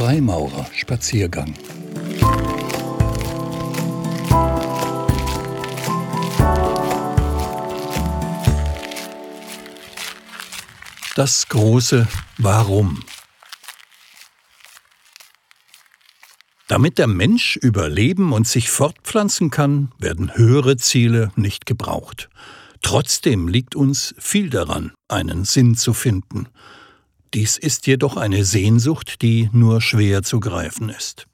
Freimaurer-Spaziergang. Das große Warum. Damit der Mensch überleben und sich fortpflanzen kann, werden höhere Ziele nicht gebraucht. Trotzdem liegt uns viel daran, einen Sinn zu finden. Dies ist jedoch eine Sehnsucht, die nur schwer zu greifen ist.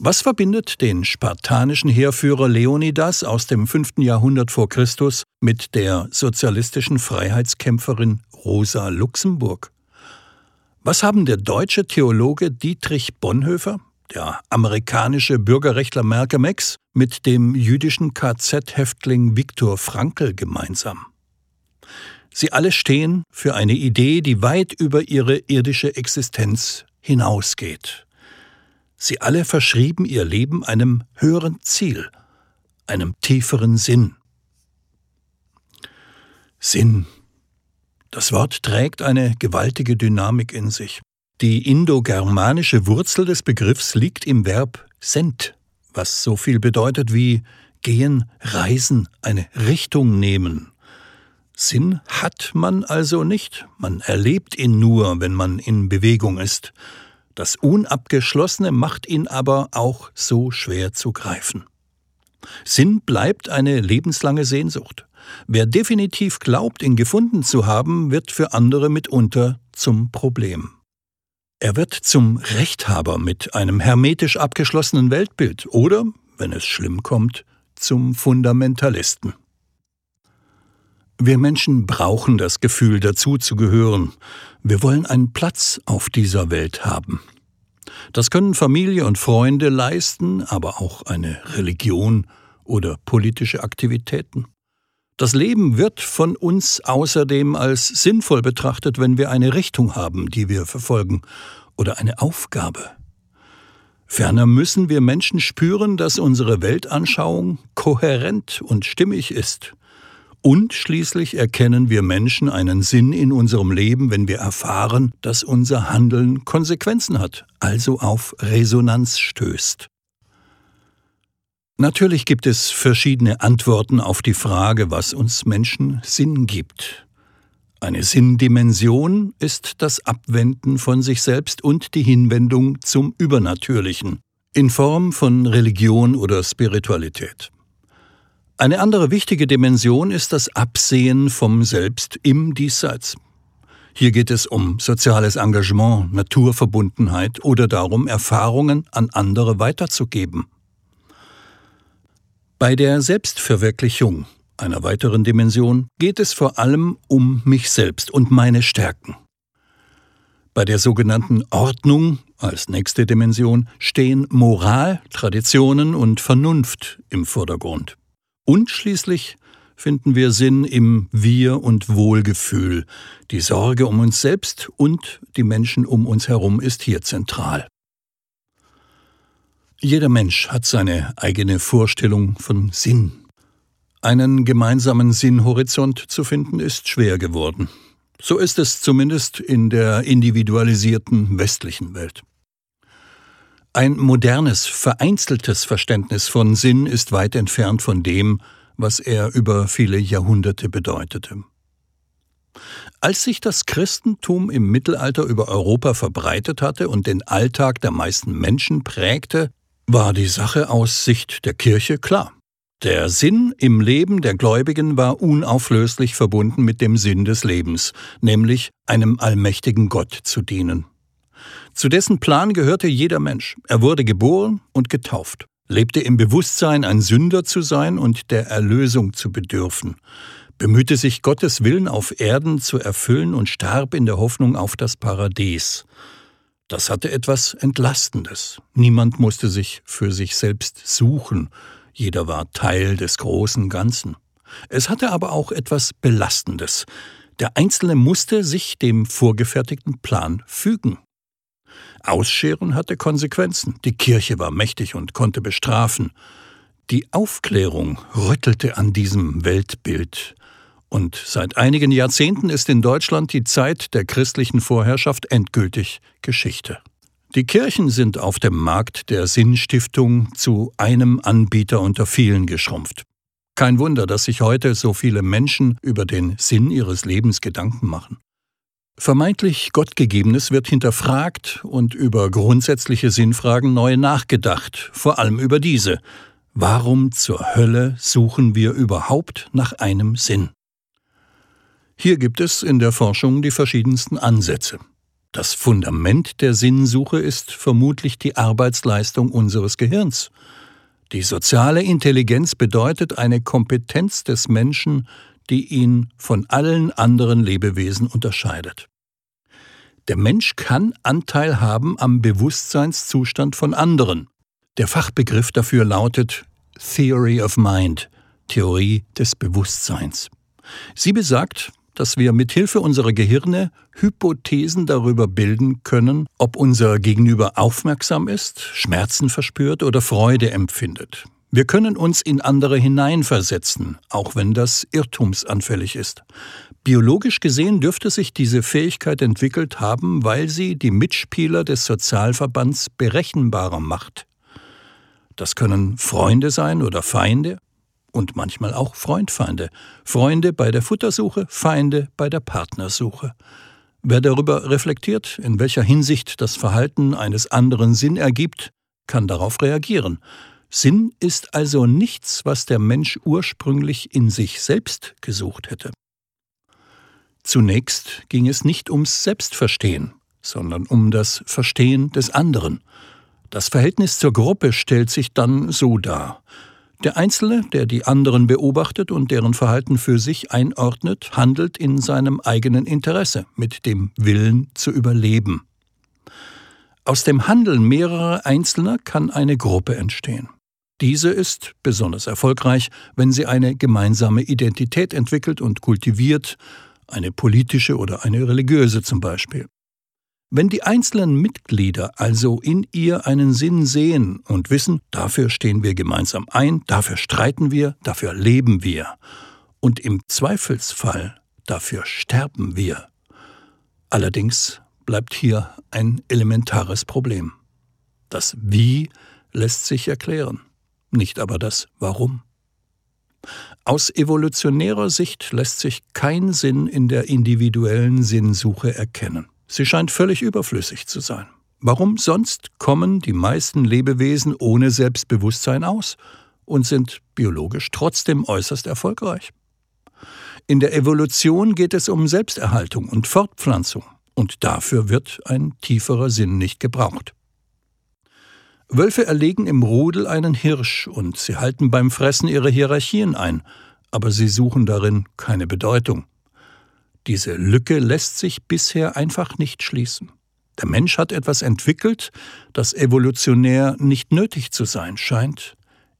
Was verbindet den spartanischen Heerführer Leonidas aus dem 5. Jahrhundert vor Christus mit der sozialistischen Freiheitskämpferin Rosa Luxemburg? Was haben der deutsche Theologe Dietrich Bonhoeffer, der amerikanische Bürgerrechtler Malcolm X mit dem jüdischen KZ-Häftling Viktor Frankl gemeinsam? Sie alle stehen für eine Idee, die weit über ihre irdische Existenz hinausgeht. Sie alle verschrieben ihr Leben einem höheren Ziel, einem tieferen Sinn. Sinn das Wort trägt eine gewaltige Dynamik in sich. Die indogermanische Wurzel des Begriffs liegt im Verb sent, was so viel bedeutet wie gehen, reisen, eine Richtung nehmen. Sinn hat man also nicht, man erlebt ihn nur, wenn man in Bewegung ist. Das Unabgeschlossene macht ihn aber auch so schwer zu greifen. Sinn bleibt eine lebenslange Sehnsucht. Wer definitiv glaubt, ihn gefunden zu haben, wird für andere mitunter zum Problem. Er wird zum Rechthaber mit einem hermetisch abgeschlossenen Weltbild oder, wenn es schlimm kommt, zum Fundamentalisten. Wir Menschen brauchen das Gefühl, dazuzugehören. Wir wollen einen Platz auf dieser Welt haben. Das können Familie und Freunde leisten, aber auch eine Religion oder politische Aktivitäten. Das Leben wird von uns außerdem als sinnvoll betrachtet, wenn wir eine Richtung haben, die wir verfolgen, oder eine Aufgabe. Ferner müssen wir Menschen spüren, dass unsere Weltanschauung kohärent und stimmig ist. Und schließlich erkennen wir Menschen einen Sinn in unserem Leben, wenn wir erfahren, dass unser Handeln Konsequenzen hat, also auf Resonanz stößt. Natürlich gibt es verschiedene Antworten auf die Frage, was uns Menschen Sinn gibt. Eine Sinndimension ist das Abwenden von sich selbst und die Hinwendung zum Übernatürlichen in Form von Religion oder Spiritualität. Eine andere wichtige Dimension ist das Absehen vom Selbst im Diesseits. Hier geht es um soziales Engagement, Naturverbundenheit oder darum, Erfahrungen an andere weiterzugeben. Bei der Selbstverwirklichung, einer weiteren Dimension, geht es vor allem um mich selbst und meine Stärken. Bei der sogenannten Ordnung als nächste Dimension stehen Moral, Traditionen und Vernunft im Vordergrund. Und schließlich finden wir Sinn im Wir und Wohlgefühl. Die Sorge um uns selbst und die Menschen um uns herum ist hier zentral. Jeder Mensch hat seine eigene Vorstellung von Sinn. Einen gemeinsamen Sinnhorizont zu finden ist schwer geworden. So ist es zumindest in der individualisierten westlichen Welt. Ein modernes, vereinzeltes Verständnis von Sinn ist weit entfernt von dem, was er über viele Jahrhunderte bedeutete. Als sich das Christentum im Mittelalter über Europa verbreitet hatte und den Alltag der meisten Menschen prägte, war die Sache aus Sicht der Kirche klar. Der Sinn im Leben der Gläubigen war unauflöslich verbunden mit dem Sinn des Lebens, nämlich einem allmächtigen Gott zu dienen. Zu dessen Plan gehörte jeder Mensch. Er wurde geboren und getauft, lebte im Bewusstsein, ein Sünder zu sein und der Erlösung zu bedürfen, bemühte sich, Gottes Willen auf Erden zu erfüllen und starb in der Hoffnung auf das Paradies. Das hatte etwas Entlastendes. Niemand musste sich für sich selbst suchen, jeder war Teil des großen Ganzen. Es hatte aber auch etwas Belastendes. Der Einzelne musste sich dem vorgefertigten Plan fügen. Ausscheren hatte Konsequenzen. Die Kirche war mächtig und konnte bestrafen. Die Aufklärung rüttelte an diesem Weltbild Und seit einigen Jahrzehnten ist in Deutschland die Zeit der christlichen Vorherrschaft endgültig Geschichte. Die Kirchen sind auf dem Markt der Sinnstiftung zu einem Anbieter unter vielen geschrumpft. Kein Wunder, dass sich heute so viele Menschen über den Sinn ihres Lebens Gedanken machen. Vermeintlich Gottgegebenes wird hinterfragt und über grundsätzliche Sinnfragen neu nachgedacht, vor allem über diese. Warum zur Hölle suchen wir überhaupt nach einem Sinn? Hier gibt es in der Forschung die verschiedensten Ansätze. Das Fundament der Sinnsuche ist vermutlich die Arbeitsleistung unseres Gehirns. Die soziale Intelligenz bedeutet eine Kompetenz des Menschen, die ihn von allen anderen Lebewesen unterscheidet. Der Mensch kann Anteil haben am Bewusstseinszustand von anderen. Der Fachbegriff dafür lautet Theory of Mind, Theorie des Bewusstseins. Sie besagt, dass wir mit Hilfe unserer Gehirne Hypothesen darüber bilden können, ob unser Gegenüber aufmerksam ist, Schmerzen verspürt oder Freude empfindet. Wir können uns in andere hineinversetzen, auch wenn das irrtumsanfällig ist. Biologisch gesehen dürfte sich diese Fähigkeit entwickelt haben, weil sie die Mitspieler des Sozialverbands berechenbarer macht. Das können Freunde sein oder Feinde und manchmal auch Freundfeinde. Freunde bei der Futtersuche, Feinde bei der Partnersuche. Wer darüber reflektiert, in welcher Hinsicht das Verhalten eines anderen Sinn ergibt, kann darauf reagieren. Sinn ist also nichts, was der Mensch ursprünglich in sich selbst gesucht hätte. Zunächst ging es nicht ums Selbstverstehen, sondern um das Verstehen des anderen. Das Verhältnis zur Gruppe stellt sich dann so dar. Der Einzelne, der die anderen beobachtet und deren Verhalten für sich einordnet, handelt in seinem eigenen Interesse, mit dem Willen zu überleben. Aus dem Handeln mehrerer Einzelner kann eine Gruppe entstehen. Diese ist besonders erfolgreich, wenn sie eine gemeinsame Identität entwickelt und kultiviert, eine politische oder eine religiöse zum Beispiel. Wenn die einzelnen Mitglieder also in ihr einen Sinn sehen und wissen, dafür stehen wir gemeinsam ein, dafür streiten wir, dafür leben wir, und im Zweifelsfall dafür sterben wir. Allerdings bleibt hier ein elementares Problem. Das Wie lässt sich erklären nicht aber das Warum. Aus evolutionärer Sicht lässt sich kein Sinn in der individuellen Sinnsuche erkennen. Sie scheint völlig überflüssig zu sein. Warum sonst kommen die meisten Lebewesen ohne Selbstbewusstsein aus und sind biologisch trotzdem äußerst erfolgreich? In der Evolution geht es um Selbsterhaltung und Fortpflanzung, und dafür wird ein tieferer Sinn nicht gebraucht. Wölfe erlegen im Rudel einen Hirsch und sie halten beim Fressen ihre Hierarchien ein, aber sie suchen darin keine Bedeutung. Diese Lücke lässt sich bisher einfach nicht schließen. Der Mensch hat etwas entwickelt, das evolutionär nicht nötig zu sein scheint,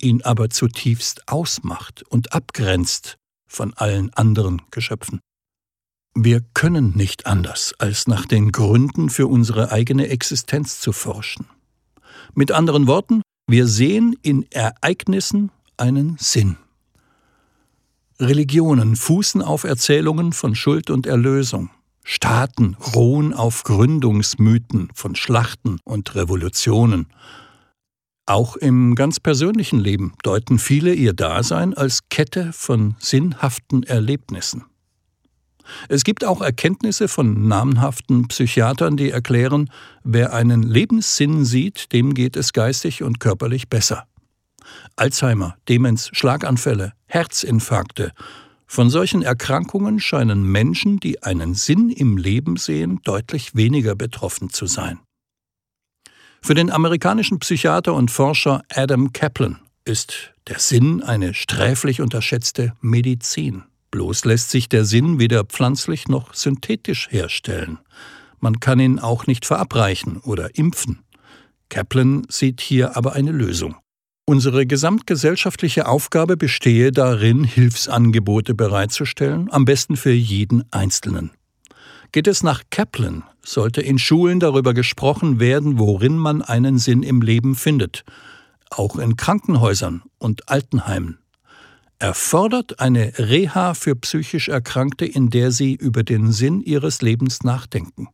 ihn aber zutiefst ausmacht und abgrenzt von allen anderen Geschöpfen. Wir können nicht anders, als nach den Gründen für unsere eigene Existenz zu forschen. Mit anderen Worten, wir sehen in Ereignissen einen Sinn. Religionen fußen auf Erzählungen von Schuld und Erlösung. Staaten ruhen auf Gründungsmythen von Schlachten und Revolutionen. Auch im ganz persönlichen Leben deuten viele ihr Dasein als Kette von sinnhaften Erlebnissen. Es gibt auch Erkenntnisse von namhaften Psychiatern, die erklären, wer einen Lebenssinn sieht, dem geht es geistig und körperlich besser. Alzheimer, Demenz, Schlaganfälle, Herzinfarkte. Von solchen Erkrankungen scheinen Menschen, die einen Sinn im Leben sehen, deutlich weniger betroffen zu sein. Für den amerikanischen Psychiater und Forscher Adam Kaplan ist der Sinn eine sträflich unterschätzte Medizin. Bloß lässt sich der Sinn weder pflanzlich noch synthetisch herstellen. Man kann ihn auch nicht verabreichen oder impfen. Kaplan sieht hier aber eine Lösung. Unsere gesamtgesellschaftliche Aufgabe bestehe darin, Hilfsangebote bereitzustellen, am besten für jeden Einzelnen. Geht es nach Kaplan, sollte in Schulen darüber gesprochen werden, worin man einen Sinn im Leben findet, auch in Krankenhäusern und Altenheimen. Erfordert eine Reha für psychisch Erkrankte, in der sie über den Sinn ihres Lebens nachdenken.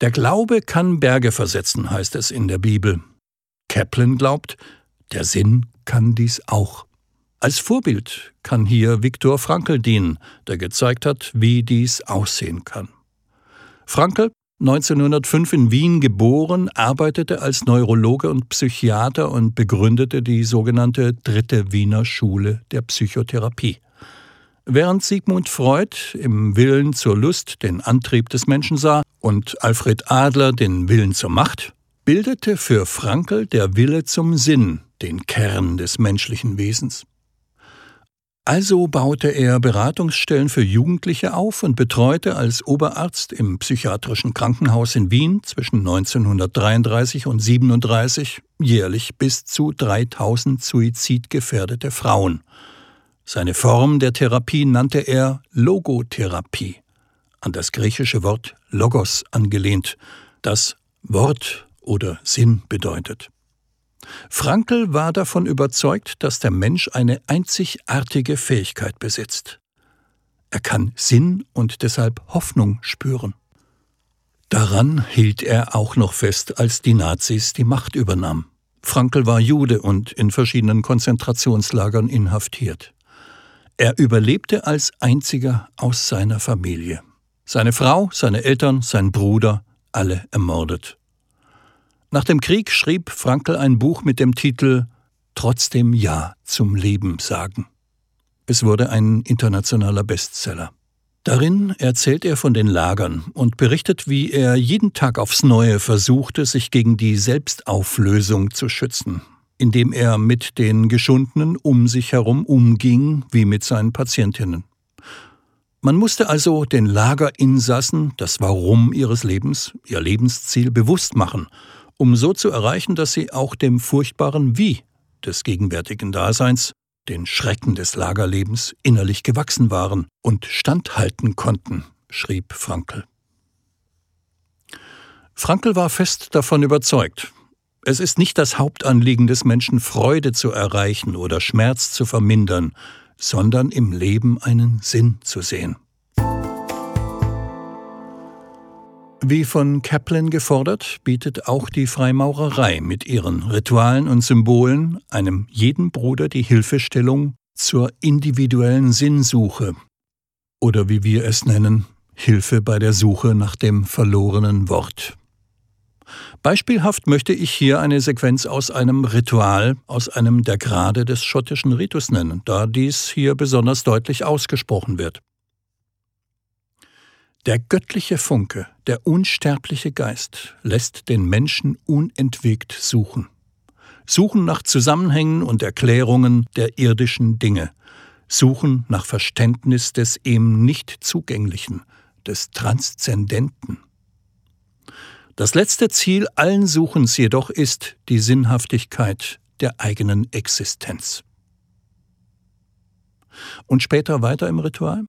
Der Glaube kann Berge versetzen, heißt es in der Bibel. Kaplan glaubt, der Sinn kann dies auch. Als Vorbild kann hier Viktor Frankl dienen, der gezeigt hat, wie dies aussehen kann. Frankl 1905 in Wien geboren, arbeitete als Neurologe und Psychiater und begründete die sogenannte Dritte Wiener Schule der Psychotherapie. Während Sigmund Freud im Willen zur Lust den Antrieb des Menschen sah und Alfred Adler den Willen zur Macht, bildete für Frankl der Wille zum Sinn den Kern des menschlichen Wesens. Also baute er Beratungsstellen für Jugendliche auf und betreute als Oberarzt im psychiatrischen Krankenhaus in Wien zwischen 1933 und 37 jährlich bis zu 3000 suizidgefährdete Frauen. Seine Form der Therapie nannte er Logotherapie, an das griechische Wort Logos angelehnt, das Wort oder Sinn bedeutet. Frankl war davon überzeugt, dass der Mensch eine einzigartige Fähigkeit besitzt. Er kann Sinn und deshalb Hoffnung spüren. Daran hielt er auch noch fest, als die Nazis die Macht übernahmen. Frankl war Jude und in verschiedenen Konzentrationslagern inhaftiert. Er überlebte als einziger aus seiner Familie. Seine Frau, seine Eltern, sein Bruder, alle ermordet. Nach dem Krieg schrieb Frankl ein Buch mit dem Titel Trotzdem Ja zum Leben sagen. Es wurde ein internationaler Bestseller. Darin erzählt er von den Lagern und berichtet, wie er jeden Tag aufs Neue versuchte, sich gegen die Selbstauflösung zu schützen, indem er mit den Geschundenen um sich herum umging wie mit seinen Patientinnen. Man musste also den Lagerinsassen das Warum ihres Lebens, ihr Lebensziel bewusst machen um so zu erreichen, dass sie auch dem furchtbaren Wie des gegenwärtigen Daseins, den Schrecken des Lagerlebens, innerlich gewachsen waren und standhalten konnten, schrieb Frankl. Frankl war fest davon überzeugt, es ist nicht das Hauptanliegen des Menschen, Freude zu erreichen oder Schmerz zu vermindern, sondern im Leben einen Sinn zu sehen. Wie von Kaplan gefordert, bietet auch die Freimaurerei mit ihren Ritualen und Symbolen einem jeden Bruder die Hilfestellung zur individuellen Sinnsuche oder wie wir es nennen, Hilfe bei der Suche nach dem verlorenen Wort. Beispielhaft möchte ich hier eine Sequenz aus einem Ritual, aus einem der Grade des schottischen Ritus nennen, da dies hier besonders deutlich ausgesprochen wird. Der göttliche Funke, der unsterbliche Geist lässt den Menschen unentwegt suchen. Suchen nach Zusammenhängen und Erklärungen der irdischen Dinge. Suchen nach Verständnis des ihm nicht zugänglichen, des Transzendenten. Das letzte Ziel allen Suchens jedoch ist die Sinnhaftigkeit der eigenen Existenz. Und später weiter im Ritual?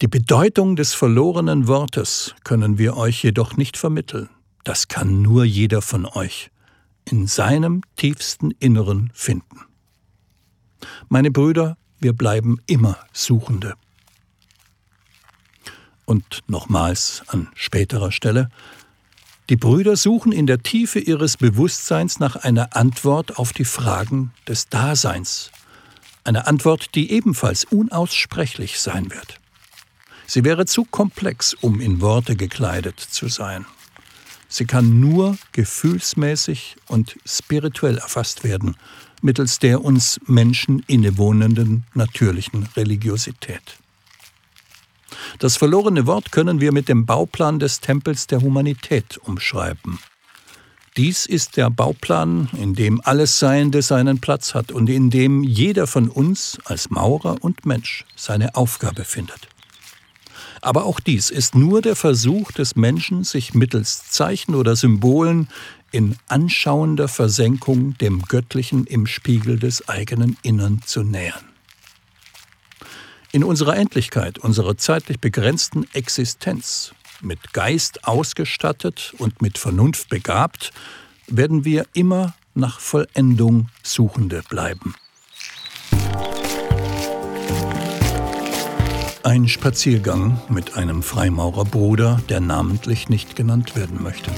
Die Bedeutung des verlorenen Wortes können wir euch jedoch nicht vermitteln. Das kann nur jeder von euch in seinem tiefsten Inneren finden. Meine Brüder, wir bleiben immer Suchende. Und nochmals an späterer Stelle, die Brüder suchen in der Tiefe ihres Bewusstseins nach einer Antwort auf die Fragen des Daseins, eine Antwort, die ebenfalls unaussprechlich sein wird. Sie wäre zu komplex, um in Worte gekleidet zu sein. Sie kann nur gefühlsmäßig und spirituell erfasst werden, mittels der uns Menschen innewohnenden natürlichen Religiosität. Das verlorene Wort können wir mit dem Bauplan des Tempels der Humanität umschreiben. Dies ist der Bauplan, in dem alles Seiende seinen Platz hat und in dem jeder von uns als Maurer und Mensch seine Aufgabe findet. Aber auch dies ist nur der Versuch des Menschen, sich mittels Zeichen oder Symbolen in anschauender Versenkung dem Göttlichen im Spiegel des eigenen Innern zu nähern. In unserer Endlichkeit, unserer zeitlich begrenzten Existenz, mit Geist ausgestattet und mit Vernunft begabt, werden wir immer nach Vollendung Suchende bleiben. Ein Spaziergang mit einem Freimaurerbruder, der namentlich nicht genannt werden möchte.